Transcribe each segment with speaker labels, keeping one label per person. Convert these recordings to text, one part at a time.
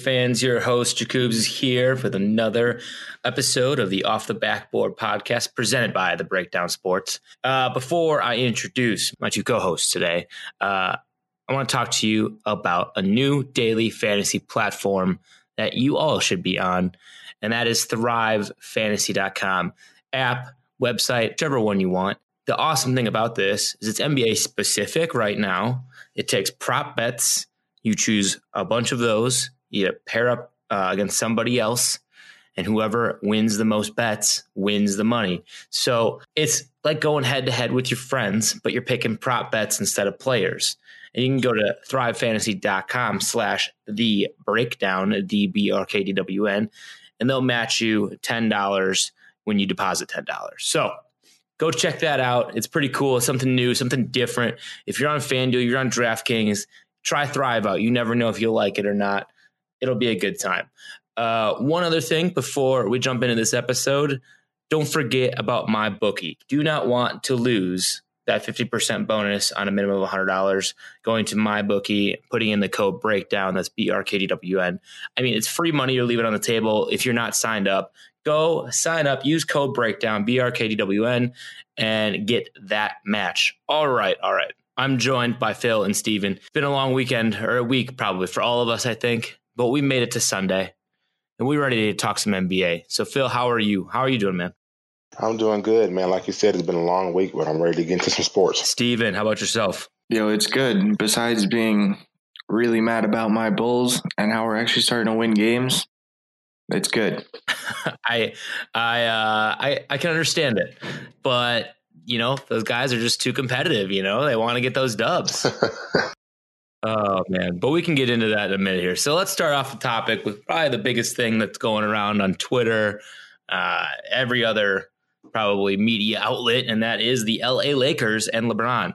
Speaker 1: Fans. Your host, Jacobs, is here with another episode of the Off the Backboard podcast presented by The Breakdown Sports. Uh, before I introduce my two co hosts today, uh, I want to talk to you about a new daily fantasy platform that you all should be on, and that is thrivefantasy.com app, website, whichever one you want. The awesome thing about this is it's NBA specific right now. It takes prop bets you choose a bunch of those, you pair up uh, against somebody else, and whoever wins the most bets wins the money. So it's like going head to head with your friends, but you're picking prop bets instead of players. And you can go to thrivefantasy.com slash the breakdown, D B R K D W N, and they'll match you $10 when you deposit $10. So go check that out. It's pretty cool. It's something new, something different. If you're on FanDuel, you're on DraftKings, try Thrive out. You never know if you'll like it or not. It'll be a good time. Uh, one other thing before we jump into this episode, don't forget about MyBookie. Do not want to lose that 50% bonus on a minimum of $100 going to MyBookie, putting in the code breakdown. That's B R K D W N. I mean, it's free money leave it on the table. If you're not signed up, go sign up, use code breakdown, B R K D W N, and get that match. All right. All right. I'm joined by Phil and Steven. It's been a long weekend or a week probably for all of us, I think, but we made it to Sunday and we're ready to talk some NBA. So, Phil, how are you? How are you doing, man?
Speaker 2: I'm doing good, man. Like you said, it's been a long week, but I'm ready to get into some sports.
Speaker 1: Steven, how about yourself?
Speaker 3: Yo, it's good. Besides being really mad about my Bulls and how we're actually starting to win games, it's good.
Speaker 1: I I uh I I can understand it. But you know, those guys are just too competitive. You know, they want to get those dubs. oh man, but we can get into that in a minute here. So let's start off the topic with probably the biggest thing that's going around on Twitter, uh, every other probably media outlet, and that is the L.A. Lakers and LeBron.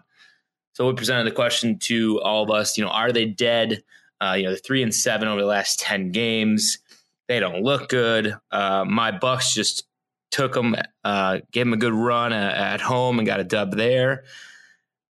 Speaker 1: So we presented the question to all of us. You know, are they dead? Uh, you know, they're three and seven over the last ten games. They don't look good. Uh, my Bucks just took them, uh, gave them a good run at, at home and got a dub there.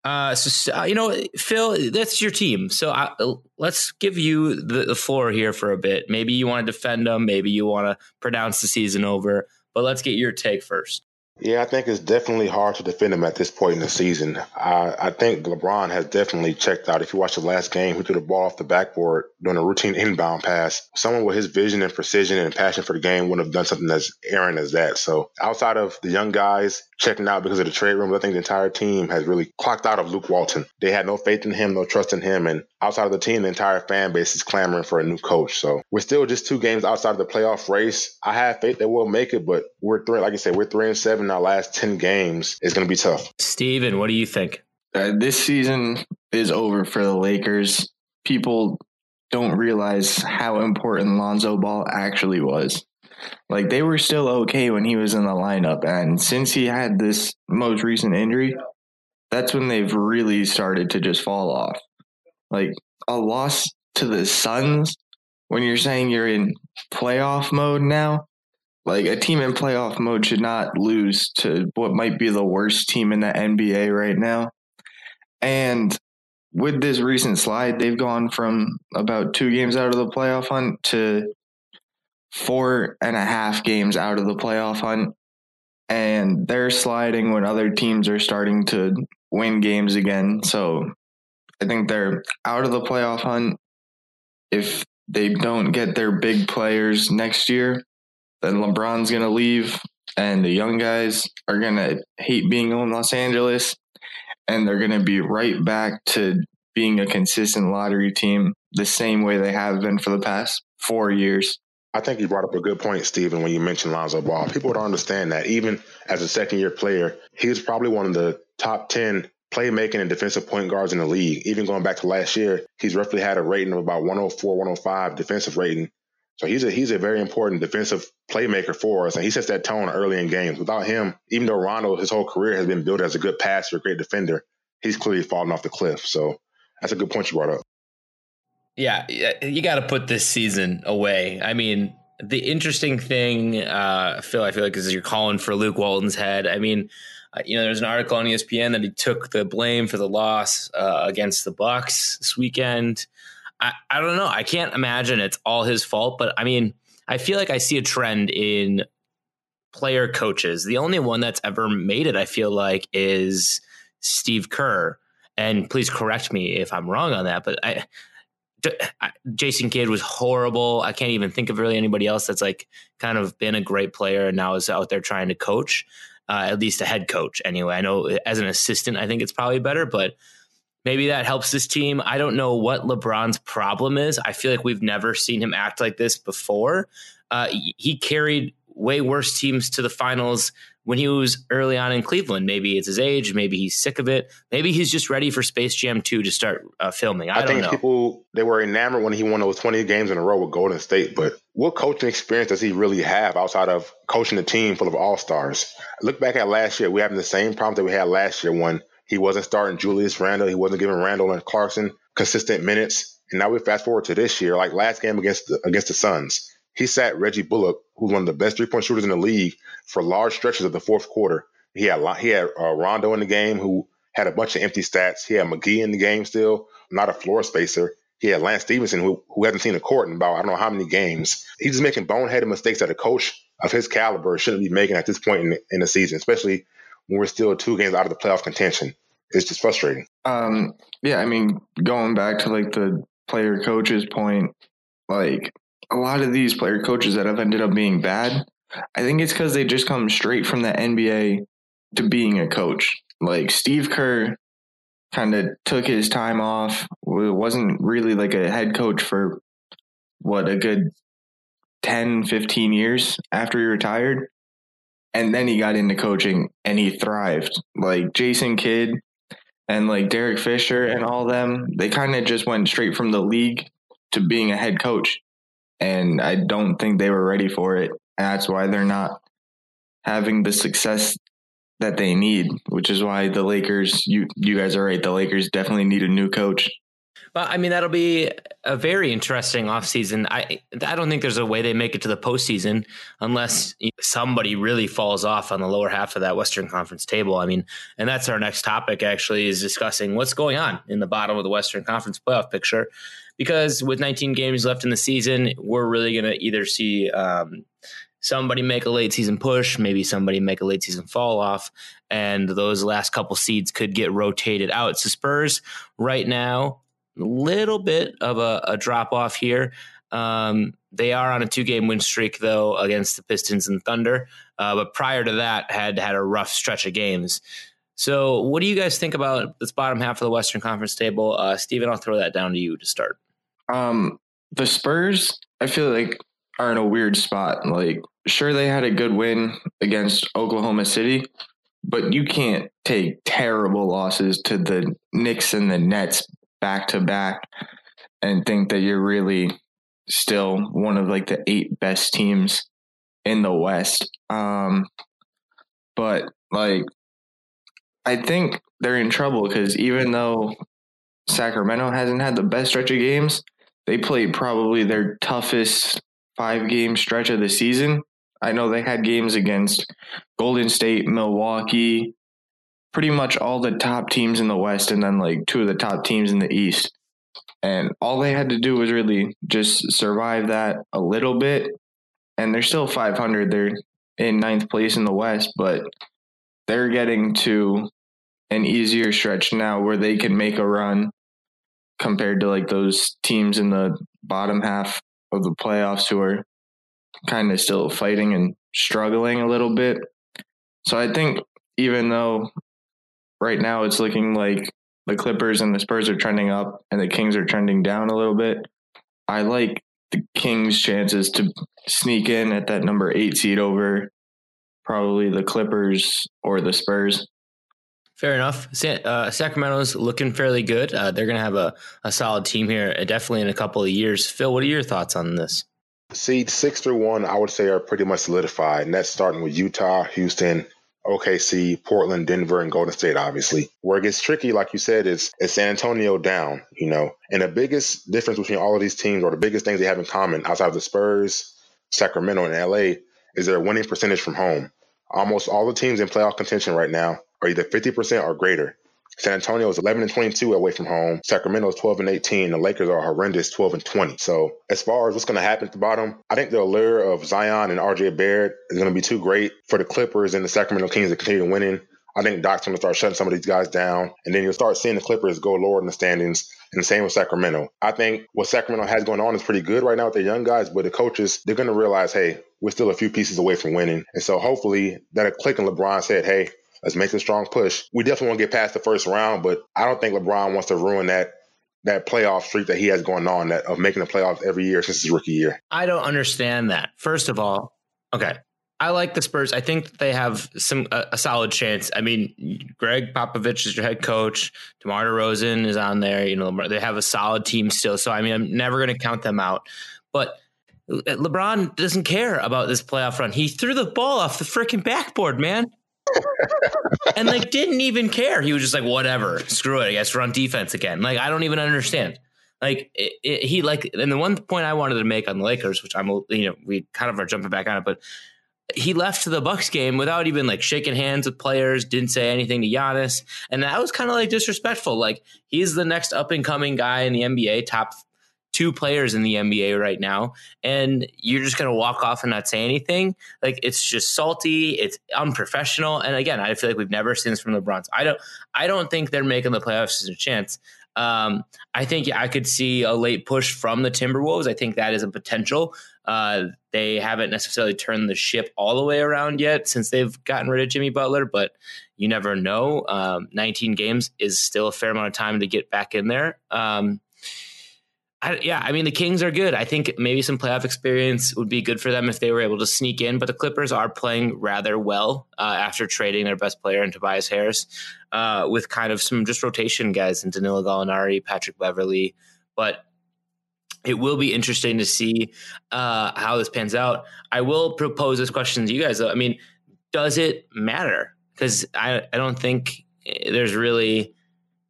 Speaker 1: Uh, so uh, you know, Phil, that's your team. So I, let's give you the, the, floor here for a bit. Maybe you want to defend them. Maybe you want to pronounce the season over. But let's get your take first.
Speaker 2: Yeah, I think it's definitely hard to defend him at this point in the season. I, I think LeBron has definitely checked out. If you watch the last game, he threw the ball off the backboard doing a routine inbound pass. Someone with his vision and precision and passion for the game wouldn't have done something as errant as that. So outside of the young guys checking out because of the trade room, I think the entire team has really clocked out of Luke Walton. They had no faith in him, no trust in him. And outside of the team, the entire fan base is clamoring for a new coach. So we're still just two games outside of the playoff race. I have faith that we'll make it, but we're three, like I said, we're three and seven our last 10 games is going to be tough.
Speaker 1: Steven, what do you think?
Speaker 3: Uh, this season is over for the Lakers. People don't realize how important Lonzo Ball actually was. Like they were still okay when he was in the lineup, and since he had this most recent injury, that's when they've really started to just fall off. Like a loss to the Suns when you're saying you're in playoff mode now, like a team in playoff mode should not lose to what might be the worst team in the NBA right now. And with this recent slide, they've gone from about two games out of the playoff hunt to four and a half games out of the playoff hunt. And they're sliding when other teams are starting to win games again. So I think they're out of the playoff hunt. If they don't get their big players next year, then LeBron's going to leave, and the young guys are going to hate being in Los Angeles, and they're going to be right back to being a consistent lottery team the same way they have been for the past four years.
Speaker 2: I think you brought up a good point, Steven, when you mentioned Lonzo Ball. People don't understand that even as a second year player, he was probably one of the top 10 playmaking and defensive point guards in the league. Even going back to last year, he's roughly had a rating of about 104, 105 defensive rating so he's a he's a very important defensive playmaker for us, and he sets that tone early in games. Without him, even though Rondo his whole career has been built as a good passer, a great defender, he's clearly fallen off the cliff. So that's a good point you brought up.
Speaker 1: Yeah, you got to put this season away. I mean, the interesting thing, uh, Phil, I feel like is you're calling for Luke Walton's head. I mean, uh, you know, there's an article on ESPN that he took the blame for the loss uh, against the Bucks this weekend. I, I don't know. I can't imagine it's all his fault, but I mean, I feel like I see a trend in player coaches. The only one that's ever made it, I feel like, is Steve Kerr. And please correct me if I'm wrong on that, but I, Jason Kidd was horrible. I can't even think of really anybody else that's like kind of been a great player and now is out there trying to coach, uh, at least a head coach anyway. I know as an assistant, I think it's probably better, but maybe that helps this team. I don't know what LeBron's problem is. I feel like we've never seen him act like this before. Uh, he carried way worse teams to the finals when he was early on in Cleveland. Maybe it's his age. Maybe he's sick of it. Maybe he's just ready for Space Jam 2 to start uh, filming. I, I think know.
Speaker 2: people they were enamored when he won those 20 games in a row with Golden State. But what coaching experience does he really have outside of coaching a team full of all stars? Look back at last year. We're having the same problems that we had last year when he wasn't starting Julius Randle. He wasn't giving Randle and Clarkson consistent minutes. And now we fast forward to this year, like last game against the, against the Suns. He sat Reggie Bullock, who's one of the best three point shooters in the league, for large stretches of the fourth quarter. He had he had uh, Rondo in the game, who had a bunch of empty stats. He had McGee in the game still, not a floor spacer. He had Lance Stephenson, who who hasn't seen a court in about I don't know how many games. He's just making boneheaded mistakes that a coach of his caliber shouldn't be making at this point in, in the season, especially when we're still two games out of the playoff contention. It's just frustrating.
Speaker 3: Um, yeah, I mean, going back to like the player coaches point, like a lot of these player coaches that have ended up being bad, I think it's because they just come straight from the NBA to being a coach. Like Steve Kerr kind of took his time off. Wasn't really like a head coach for what a good 10, 15 years after he retired. And then he got into coaching and he thrived. Like Jason Kidd and like Derek Fisher and all them, they kind of just went straight from the league to being a head coach and I don't think they were ready for it. And that's why they're not having the success that they need, which is why the Lakers, you you guys are right, the Lakers definitely need a new coach.
Speaker 1: But I mean, that'll be a very interesting offseason. I I don't think there's a way they make it to the postseason unless somebody really falls off on the lower half of that Western Conference table. I mean, and that's our next topic actually is discussing what's going on in the bottom of the Western Conference playoff picture because with 19 games left in the season, we're really going to either see um, somebody make a late season push, maybe somebody make a late season fall off, and those last couple seeds could get rotated out. So Spurs right now, little bit of a, a drop off here. Um, they are on a two game win streak though against the Pistons and Thunder, uh, but prior to that had had a rough stretch of games. So, what do you guys think about this bottom half of the Western Conference table? Uh, Steven, I'll throw that down to you to start.
Speaker 3: Um, the Spurs, I feel like, are in a weird spot. Like, sure, they had a good win against Oklahoma City, but you can't take terrible losses to the Knicks and the Nets back to back and think that you're really still one of like the eight best teams in the West. Um, but like, I think they're in trouble because even though Sacramento hasn't had the best stretch of games, they played probably their toughest five game stretch of the season. I know they had games against Golden State, Milwaukee, pretty much all the top teams in the West, and then like two of the top teams in the East. And all they had to do was really just survive that a little bit. And they're still 500. They're in ninth place in the West, but they're getting to an easier stretch now where they can make a run compared to like those teams in the bottom half of the playoffs who are kind of still fighting and struggling a little bit. So I think even though right now it's looking like the Clippers and the Spurs are trending up and the Kings are trending down a little bit, I like the Kings' chances to sneak in at that number eight seed over probably the Clippers or the Spurs.
Speaker 1: Fair enough. Uh, Sacramento's looking fairly good. Uh, they're going to have a, a solid team here, uh, definitely in a couple of years. Phil, what are your thoughts on this?
Speaker 2: Seed six through one, I would say, are pretty much solidified, and that's starting with Utah, Houston, OKC, Portland, Denver, and Golden State, obviously. Where it gets tricky, like you said, is, is San Antonio down, you know. And the biggest difference between all of these teams, or the biggest things they have in common outside of the Spurs, Sacramento, and LA, is their winning percentage from home. Almost all the teams in playoff contention right now are either 50% or greater. San Antonio is 11 and 22 away from home. Sacramento is 12 and 18. The Lakers are horrendous, 12 and 20. So as far as what's going to happen at the bottom, I think the allure of Zion and RJ Barrett is going to be too great for the Clippers and the Sacramento Kings to continue winning. I think Doc's going to start shutting some of these guys down, and then you'll start seeing the Clippers go lower in the standings. And the same with Sacramento. I think what Sacramento has going on is pretty good right now with their young guys, but the coaches, they're going to realize, hey, we're still a few pieces away from winning. And so hopefully that'll click and LeBron said, hey, let's make a strong push. We definitely want to get past the first round, but I don't think LeBron wants to ruin that that playoff streak that he has going on that of making the playoffs every year since his rookie year.
Speaker 1: I don't understand that. First of all, okay, I like the Spurs. I think they have some a, a, solid chance. I mean, Gregg Popovich is your head coach. DeMar DeRozan is on there. You know, they have a solid team still. So I mean, I'm never going to count them out. But LeBron doesn't care about this playoff run. He threw the ball off the freaking backboard, man. And like didn't even care. He was just like, whatever, screw it. I guess run defense again. Like I don't even understand. Like it, it, he like, and the one point I wanted to make on the Lakers, which I'm, you know, we kind of are jumping back on it, but he left the Bucks game without even like shaking hands with players, didn't say anything to Giannis. And that was kind of like disrespectful. Like he's the next up and coming guy in the NBA, top two players in the NBA right now. And you're just going to walk off and not say anything. Like it's just salty. It's unprofessional. And again, I feel like we've never seen this from the LeBrons. I don't, I don't think they're making the playoffs as a chance. Um, I think I could see a late push from the Timberwolves. I think that is a potential. Uh, they haven't necessarily turned the ship all the way around yet since they've gotten rid of Jimmy Butler, but you never know. Um, 19 games is still a fair amount of time to get back in there. Um, I, yeah, I mean the Kings are good. I think maybe some playoff experience would be good for them if they were able to sneak in. But the Clippers are playing rather well uh, after trading their best player in Tobias Harris, uh, with kind of some just rotation guys in Danilo Gallinari, Patrick Beverley. But it will be interesting to see uh, how this pans out. I will propose this question to you guys. Though. I mean, does it matter? Because I, I don't think there's really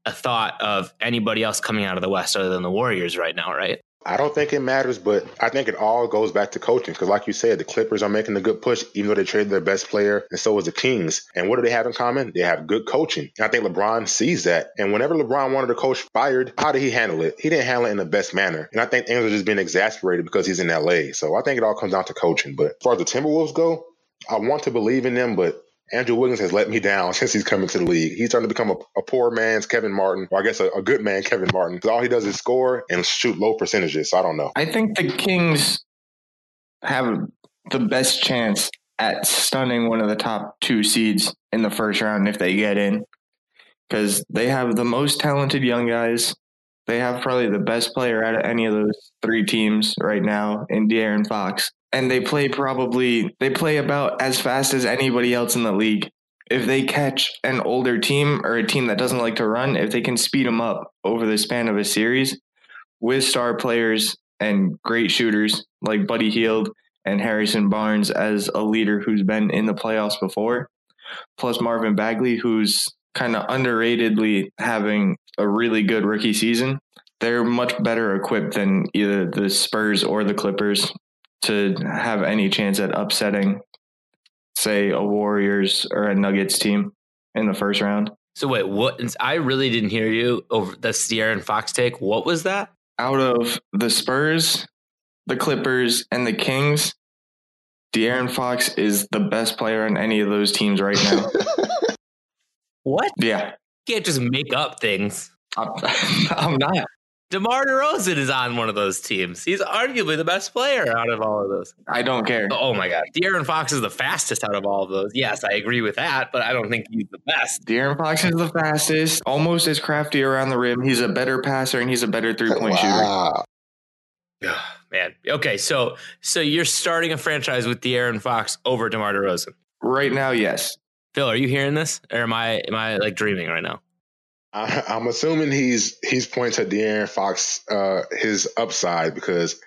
Speaker 1: a thought of anybody else coming out of the West other than the Warriors right now, right?
Speaker 2: I don't think it matters, but I think it all goes back to coaching. Because, like you said, the Clippers are making a good push, even though they traded their best player, and so is the Kings. And what do they have in common? They have good coaching. And I think LeBron sees that. And whenever LeBron wanted to coach fired, how did he handle it? He didn't handle it in the best manner. And I think things are just being exasperated because he's in LA. So I think it all comes down to coaching. But as far as the Timberwolves go, I want to believe in them, but Andrew Wiggins has let me down since he's coming to the league. He's starting to become a, a poor man's Kevin Martin, or I guess a, a good man Kevin Martin. All he does is score and shoot low percentages. So I don't know.
Speaker 3: I think the Kings have the best chance at stunning one of the top two seeds in the first round if they get in, because they have the most talented young guys. They have probably the best player out of any of those three teams right now in De'Aaron Fox and they play probably they play about as fast as anybody else in the league. If they catch an older team or a team that doesn't like to run, if they can speed them up over the span of a series with star players and great shooters like Buddy Hield and Harrison Barnes as a leader who's been in the playoffs before, plus Marvin Bagley, who's kind of underratedly having a really good rookie season. They're much better equipped than either the Spurs or the Clippers to have any chance at upsetting, say, a Warriors or a Nuggets team in the first round.
Speaker 1: So wait, what? I really didn't hear you over the De'Aaron Fox take. What was that?
Speaker 3: Out of the Spurs, the Clippers, and the Kings, De'Aaron Fox is the best player on any of those teams right now.
Speaker 1: what?
Speaker 3: Yeah.
Speaker 1: You can't just make up things.
Speaker 3: I'm, I'm not.
Speaker 1: DeMar DeRozan is on one of those teams. He's arguably the best player out of all of those.
Speaker 3: I don't care.
Speaker 1: Oh my God. De'Aaron Fox is the fastest out of all of those. Yes, I agree with that, but I don't think he's the best.
Speaker 3: De'Aaron Fox is the fastest, almost as crafty around the rim. He's a better passer and he's a better three point shooter. wow.
Speaker 1: shooter. Man. Okay, so so you're starting a franchise with De'Aaron Fox over DeMar DeRozan.
Speaker 3: Right now, yes.
Speaker 1: Phil, are you hearing this? Or am I am I like dreaming right now?
Speaker 2: I, am assuming he's he's pointing to De'Aaron Fox uh, his upside because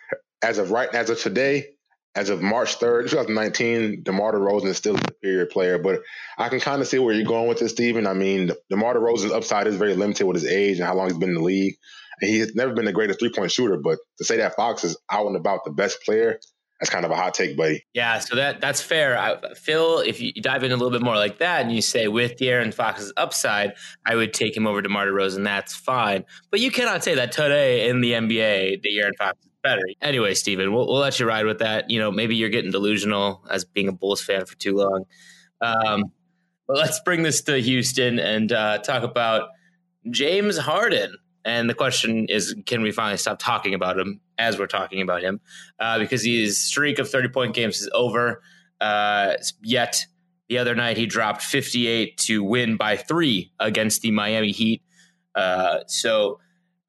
Speaker 2: as of right as of today, as of March 3rd, 2019, DeMar DeRozan is still a superior player. But I can kind of see where you're going with this, Steven. I mean, DeMar DeRozan's upside is very limited with his age and how long he's been in the league. And he's never been the greatest three point shooter. But to say that Fox is out and about the best player, that's kind of a hot take, buddy.
Speaker 1: Yeah, so that that's fair. I, Phil, if you dive in a little bit more like that, and you say with De'Aaron Fox's upside, I would take him over DeMar DeRozan, and That's fine, but you cannot say that today in the NBA, De'Aaron Fox is better. Anyway, Steven, we'll, we'll let you ride with that. You know, maybe you're getting delusional as being a Bulls fan for too long. Um, but let's bring this to Houston and uh, talk about James Harden. And the question is, can we finally stop talking about him as we're talking about him? Uh, because his streak of 30 point games is over. Uh, yet the other night he dropped 58 to win by three against the Miami Heat. Uh, so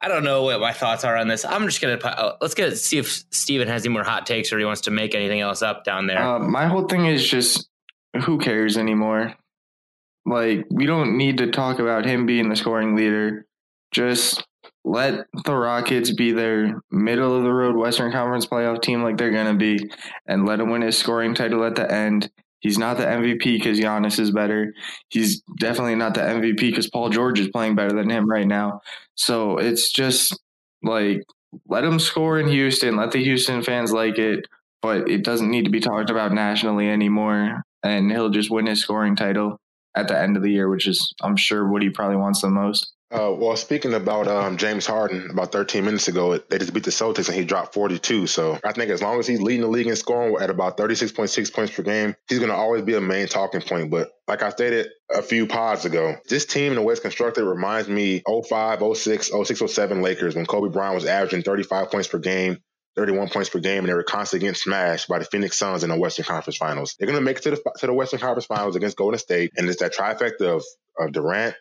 Speaker 1: I don't know what my thoughts are on this. I'm just gonna uh, let's get see if Steven has any more hot takes or he wants to make anything else up down there.
Speaker 3: Uh, my whole thing is just who cares anymore? Like we don't need to talk about him being the scoring leader. Just let the Rockets be their middle of the road Western Conference playoff team like they're going to be and let him win his scoring title at the end. He's not the MVP because Giannis is better. He's definitely not the MVP because Paul George is playing better than him right now. So it's just like let him score in Houston. Let the Houston fans like it, but it doesn't need to be talked about nationally anymore. And he'll just win his scoring title at the end of the year, which is, I'm sure, what he probably wants the most.
Speaker 2: Uh, well, speaking about um, James Harden, about 13 minutes ago, they just beat the Celtics and he dropped 42. So I think as long as he's leading the league in scoring at about 36.6 points per game, he's going to always be a main talking point. But like I stated a few pods ago, this team in the West constructed reminds me 05, 06, 06, 07 Lakers when Kobe Bryant was averaging 35 points per game, 31 points per game, and they were constantly getting smashed by the Phoenix Suns in the Western Conference Finals. They're going to make it to the, to the Western Conference Finals against Golden State, and it's that trifecta of, of Durant,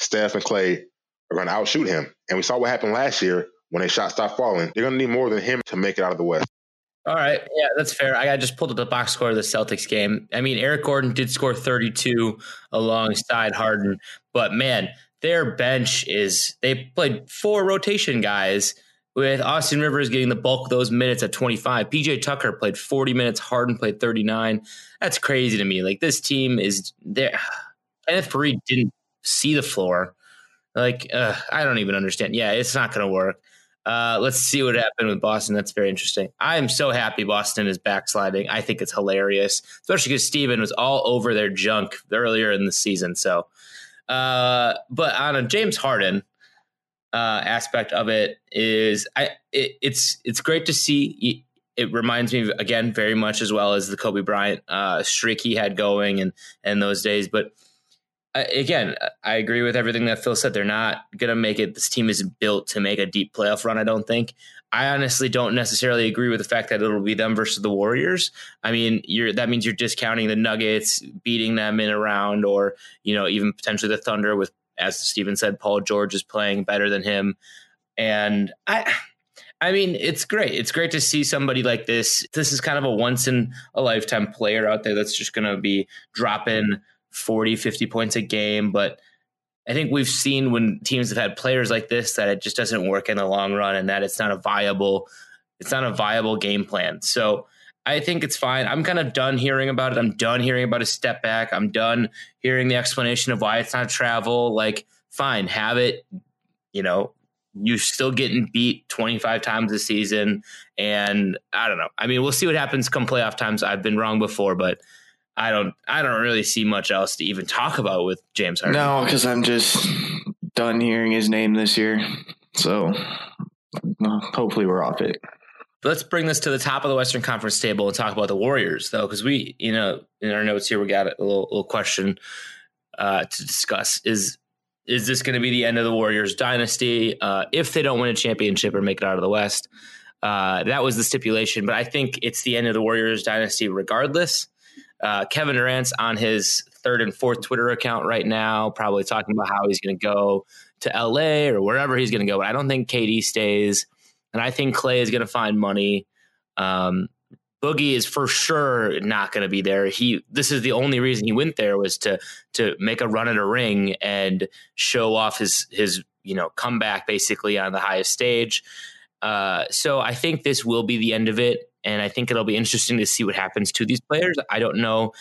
Speaker 2: Steph, and Klay are going to outshoot him. And we saw what happened last year when they shot stopped falling. They're going to need more than him to make it out of the West.
Speaker 1: All right. Yeah, that's fair. I just pulled up the box score of the Celtics game. I mean, Eric Gordon did score 32 alongside Harden, but man, their bench is they played four rotation guys with Austin Rivers getting the bulk of those minutes at 25. PJ Tucker played 40 minutes, Harden played 39. That's crazy to me. Like this team is there. Kenneth Faried didn't see the floor. Like, uh, I don't even understand. Yeah, it's not going to work. Uh, let's see what happened with Boston. That's very interesting. I am so happy Boston is backsliding. I think it's hilarious, especially because Steven was all over their junk earlier in the season. So, uh, but on a James Harden uh, aspect of it is, I it, it's it's great to see. It reminds me again very much as well as the Kobe Bryant uh, streak he had going and and those days, but again, I agree with everything that Phil said. They're not going to make it. This team isn't built to make a deep playoff run. I don't think. I honestly don't necessarily agree with the fact that it'll be them versus the Warriors. I mean, you're that means you're discounting the Nuggets beating them in a round, or you know, even potentially the Thunder with, as Steven said, Paul George is playing better than him, and I. I mean, it's great. It's great to see somebody like this. This is kind of a once in a lifetime player out there that's just going to be dropping 40, 50 points a game. But I think we've seen when teams have had players like this that it just doesn't work in the long run and that it's not a viable, it's not a viable game plan. So I think it's fine. I'm kind of done hearing about it. I'm done hearing about a step back. I'm done hearing the explanation of why it's not travel. Like, fine, have it. You know, you're still getting beat 25 times a season. And I don't know. I mean, we'll see what happens come playoff times. I've been wrong before, but I don't I don't really see much else to even talk about with James Harden.
Speaker 3: No, because I'm just done hearing his name this year. So hopefully we're off it.
Speaker 1: Let's bring this to the top of the Western Conference table and talk about the Warriors, though, because we, you know, in our notes here, we got a little, little question uh, to discuss. Is is this going to be the end of the Warriors dynasty uh, if they don't win a championship or make it out of the West? Uh, that was the stipulation, but I think it's the end of the Warriors dynasty regardless. Uh, Kevin Durant's on his third and fourth Twitter account right now, probably talking about how he's going to go to LA or wherever he's going to go. But I don't think KD stays, and I think Klay is going to find money. Um, Boogie is for sure not going to be there. He this is the only reason he went there was to to make a run at a ring and show off his his you know comeback basically on the highest stage. Uh, so I think this will be the end of it and I think it'll be interesting to see what happens to these players. I don't know.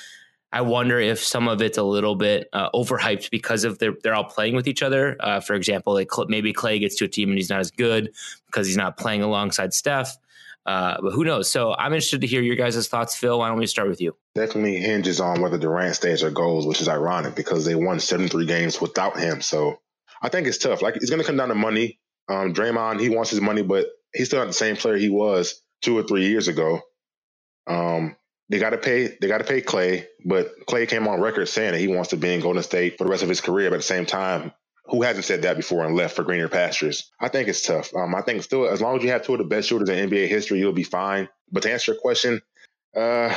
Speaker 1: I wonder if some of it's a little bit uh, overhyped because of they're they're all playing with each other. Uh, for example, like maybe Klay gets to a team and he's not as good because he's not playing alongside Steph. Uh, but who knows? So I'm interested to hear your guys' thoughts. Phil, why don't we start with you?
Speaker 2: Definitely hinges on whether Durant stays or goes, which is ironic because they won 73 games without him. So I think it's tough. Like it's going to come down to money. Um, Draymond, he wants his money, but he's still not the same player he was two or three years ago. Um, they got to pay. They got to pay Klay, but Klay came on record saying that he wants to be in Golden State for the rest of his career. But at the same time, who hasn't said that before and left for greener pastures? I think it's tough. Um, I think still, as long as you have two of the best shooters in NBA history, you'll be fine. But to answer your question, uh,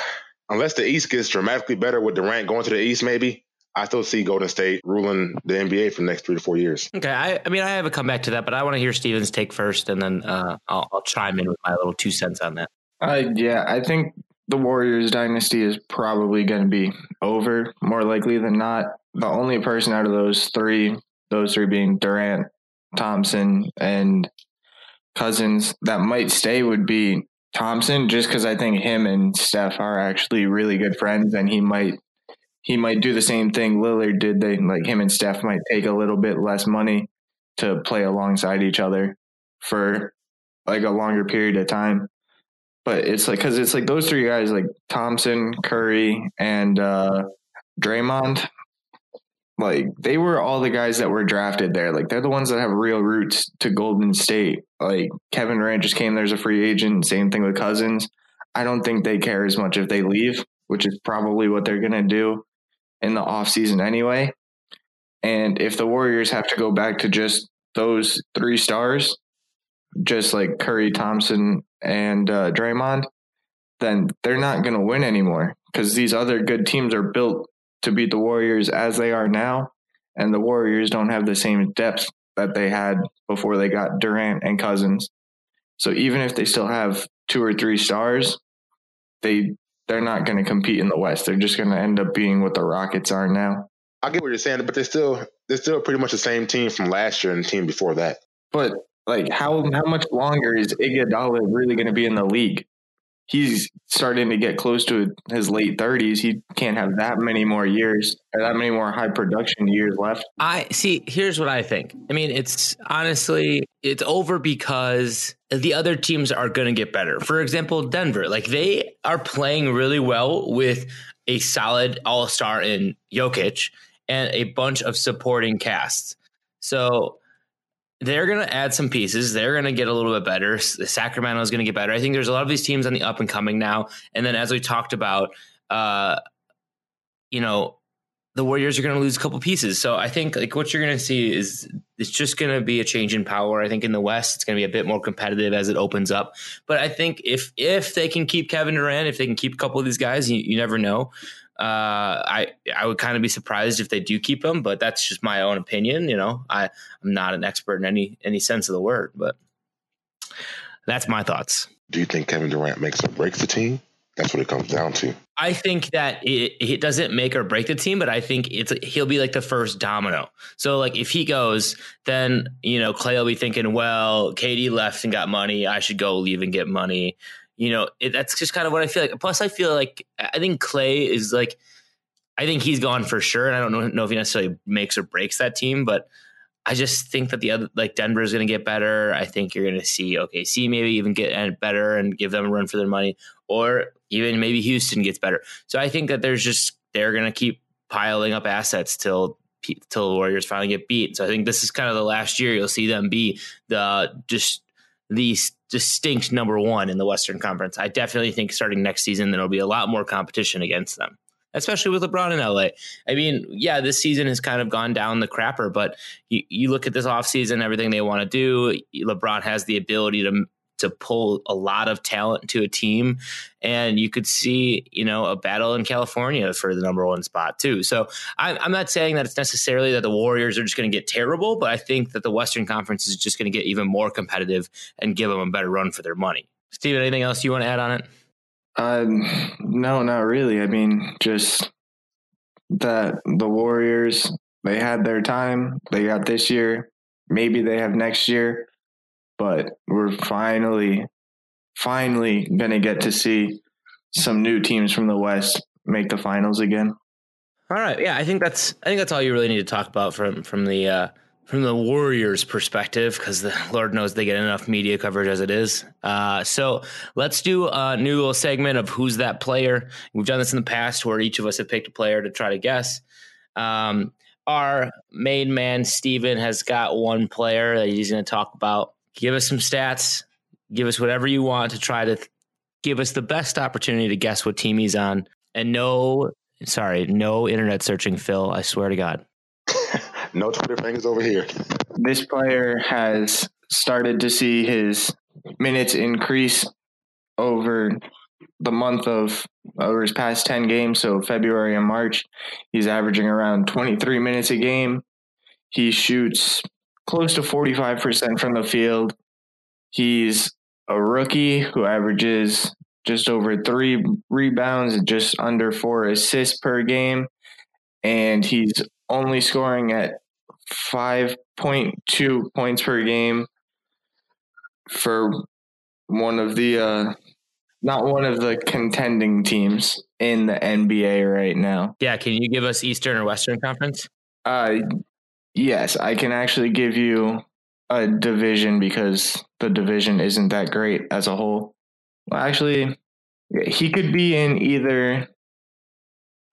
Speaker 2: unless the East gets dramatically better with Durant going to the East, maybe I still see Golden State ruling the NBA for the next three to four years.
Speaker 1: Okay, I, I mean, I have a comeback to that, but I want to hear Steven's take first, and then uh, I'll, I'll, chime in with my little two cents on that.
Speaker 3: Uh, yeah, I think the Warriors dynasty is probably going to be over more likely than not. The only person out of those three, those three being Durant, Thompson, and Cousins that might stay would be Thompson, just because I think him and Steph are actually really good friends, and he might he might do the same thing Lillard did. They like him and Steph might take a little bit less money to play alongside each other for like a longer period of time but it's like because it's like those three guys like Thompson, Curry, and uh, Draymond. Like they were all the guys that were drafted there. Like they're the ones that have real roots to Golden State. Like Kevin Durant just came there as a free agent. Same thing with Cousins. I don't think they care as much if they leave, which is probably what they're gonna do in the off season anyway. And if the Warriors have to go back to just those three stars, just like Curry, Thompson, and uh, Draymond, then they're not going to win anymore because these other good teams are built to beat the Warriors as they are now, and the Warriors don't have the same depth that they had before they got Durant and Cousins. So even if they still have two or three stars, they they're not going to compete in the West. They're just going to end up being what the Rockets are now.
Speaker 2: I get what you're saying, but they're still they're still pretty much the same team from last year and the team before that.
Speaker 3: But like how how much longer is Iguodala really going to be in the league? He's starting to get close to his late 30s. He can't have that many more years or that many more high production years left.
Speaker 1: I see. Here's what I think. I mean, it's honestly, it's over because the other teams are going to get better. For example, Denver, like they are playing really well with a solid all star in Jokic and a bunch of supporting casts. So they're going to add some pieces. They're going to get a little bit better. Sacramento is going to get better. I think there's a lot of these teams on the up and coming now. And then, as we talked about, uh, you know, the Warriors are going to lose a couple pieces. So I think like what you're going to see is it's just going to be a change in power. I think in the West it's going to be a bit more competitive as it opens up. But I think if if they can keep Kevin Durant, if they can keep a couple of these guys, you, you never know. Uh, I I would kind of be surprised if they do keep him, but that's just my own opinion. You know, I I'm not an expert in any any sense of the word, but that's my thoughts.
Speaker 2: Do you think Kevin Durant makes or breaks the team? That's what it comes down to.
Speaker 1: I think that it, it doesn't make or break the team, but I think it's he'll be like the first domino. So like if he goes, then you know Klay will be thinking, well, KD left and got money. I should go leave and get money you know, it, that's just kind of what I feel like. Plus, I feel like I think Klay is like, I think he's gone for sure, and I don't know, know if he necessarily makes or breaks that team, but I just think that the other like Denver is going to get better. I think you're going to see OKC maybe even get better and give them a run for their money, or even maybe Houston gets better. So I think that there's just they're going to keep piling up assets till till the Warriors finally get beat. So I think this is kind of the last year you'll see them be the just the distinct number one in the Western Conference. I definitely think starting next season, there'll be a lot more competition against them, especially with LeBron in LA. I mean, yeah, this season has kind of gone down the crapper, but you, you look at this offseason, everything they want to do, LeBron has the ability to to pull a lot of talent to a team. And you could see, you know, a battle in California for the number one spot too. So I, I'm not saying that it's necessarily that the Warriors are just going to get terrible, but I think that the Western Conference is just going to get even more competitive and give them a better run for their money. Steven, anything else you want to add on it?
Speaker 3: Um, no, not really. I mean, just that the Warriors, they had their time. They got this year. Maybe they have next year but we're finally, finally going to get to see some new teams from the West make the finals again.
Speaker 1: All right, yeah, I think that's I think that's all you really need to talk about from from the uh, from the Warriors' perspective, because the Lord knows they get enough media coverage as it is. Uh, so let's do a new little segment of who's that player. We've done this in the past where each of us have picked a player to try to guess. Um, our main man, Steven, has got one player that he's going to talk about. Give us some stats, give us whatever you want to try to th- give us the best opportunity to guess what team he's on. And no, sorry, no internet searching, Phil. I swear to God.
Speaker 2: no Twitter fingers over here.
Speaker 3: This player has started to see his minutes increase over the month of over his past 10 games, so February and March. He's averaging around 23 minutes a game. He shoots close to 45% from the field. He's a rookie who averages just over three rebounds and just under four assists per game. And he's only scoring at 5.2 points per game for one of the uh, not one of the contending teams in the NBA right now.
Speaker 1: Yeah, can you give us Eastern or Western Conference?
Speaker 3: Uh yes, I can actually give you a division because the division isn't that great as a whole. Well, actually, he could be in either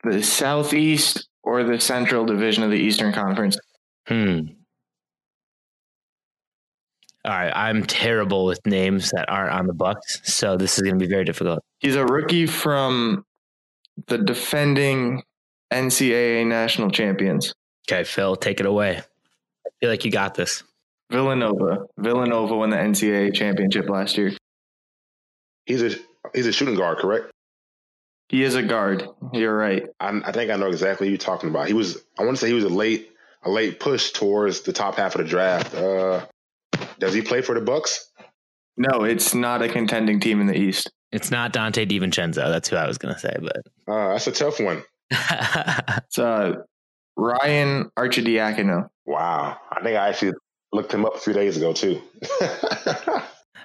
Speaker 3: the Southeast or the Central Division of the Eastern Conference.
Speaker 1: Hmm. All right, I'm terrible with names that aren't on the Bucks, so this is going to be very difficult.
Speaker 3: He's a rookie from the defending NCAA national champions.
Speaker 1: Okay, Phil, take it away. I feel like you got this.
Speaker 3: Villanova. Villanova won the NCAA championship last year.
Speaker 2: He's a he's a shooting guard, correct?
Speaker 3: He is a guard. You're right.
Speaker 2: I, I think I know exactly what you're talking about. He was I want to say he was a late a late push towards the top half of the draft. Uh, does he play for the Bucks?
Speaker 3: No, it's not a contending team in the East.
Speaker 1: It's not Donte DiVincenzo. That's who I was going to say, but
Speaker 2: uh, that's a tough one.
Speaker 3: it's uh, Ryan Arcidiacono.
Speaker 2: Wow, I think I actually looked him up a few days ago too.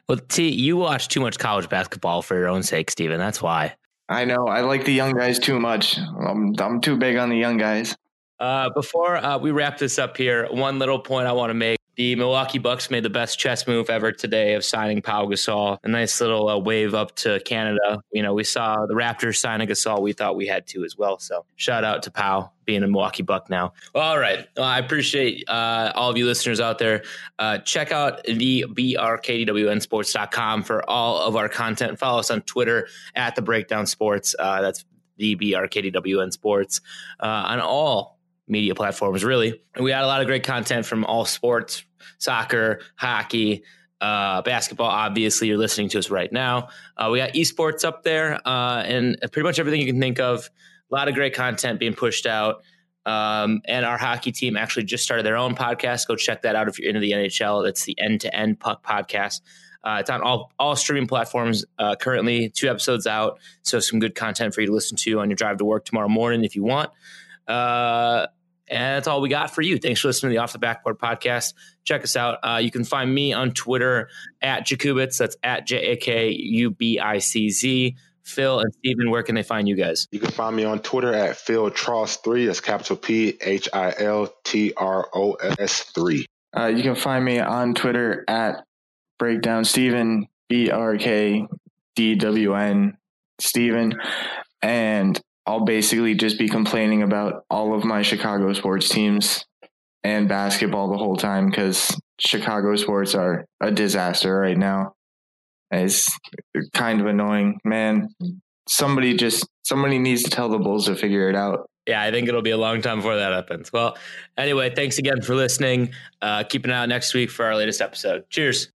Speaker 1: well, T, you watch too much college basketball for your own sake, Steven. That's why.
Speaker 3: I know. I like the young guys too much. I'm, I'm too big on the young guys.
Speaker 1: Uh, before uh, we wrap this up here, one little point I want to make. The Milwaukee Bucks made the best chess move ever today of signing Pau Gasol. A nice little uh, wave up to Canada. You know, we saw the Raptors sign a Gasol. We thought we had to as well. So shout out to Pau being a Milwaukee Buck now. All right. Well, I appreciate uh, all of you listeners out there. Uh, check out the brkdwnsports.com for all of our content. Follow us on Twitter at the Breakdown Sports. Uh, that's the brkdwn sports uh, on all media platforms, really. And we had a lot of great content from all sports soccer, hockey, uh, basketball. Obviously, you're listening to us right now. Uh, we got esports up there uh, and pretty much everything you can think of. A lot of great content being pushed out. Um, and our hockey team actually just started their own podcast. Go check that out if you're into the NHL. It's the End to End Puck podcast. Uh, it's on all all streaming platforms uh, currently. Two episodes out, so some good content for you to listen to on your drive to work tomorrow morning if you want. Uh, and that's all we got for you. Thanks for listening to the Off the Backboard podcast. Check us out. Uh, you can find me on Twitter at Jakubicz. That's at J A K U B I C Z. Phil and Steven, where can they find you guys?
Speaker 2: You can find me on Twitter at Phil Tross3. That's capital P H I L T R O S 3.
Speaker 3: Uh, you can find me on Twitter at Breakdown Steven, B R K D W N Steven. And I'll basically just be complaining about all of my Chicago sports teams and basketball the whole time because Chicago sports are a disaster right now. It's kind of annoying, man. Somebody just somebody needs to tell the Bulls to figure it out.
Speaker 1: Yeah, I think it'll be a long time before that happens. Well, anyway, thanks again for listening. Uh, keep an eye out next week for our latest episode. Cheers.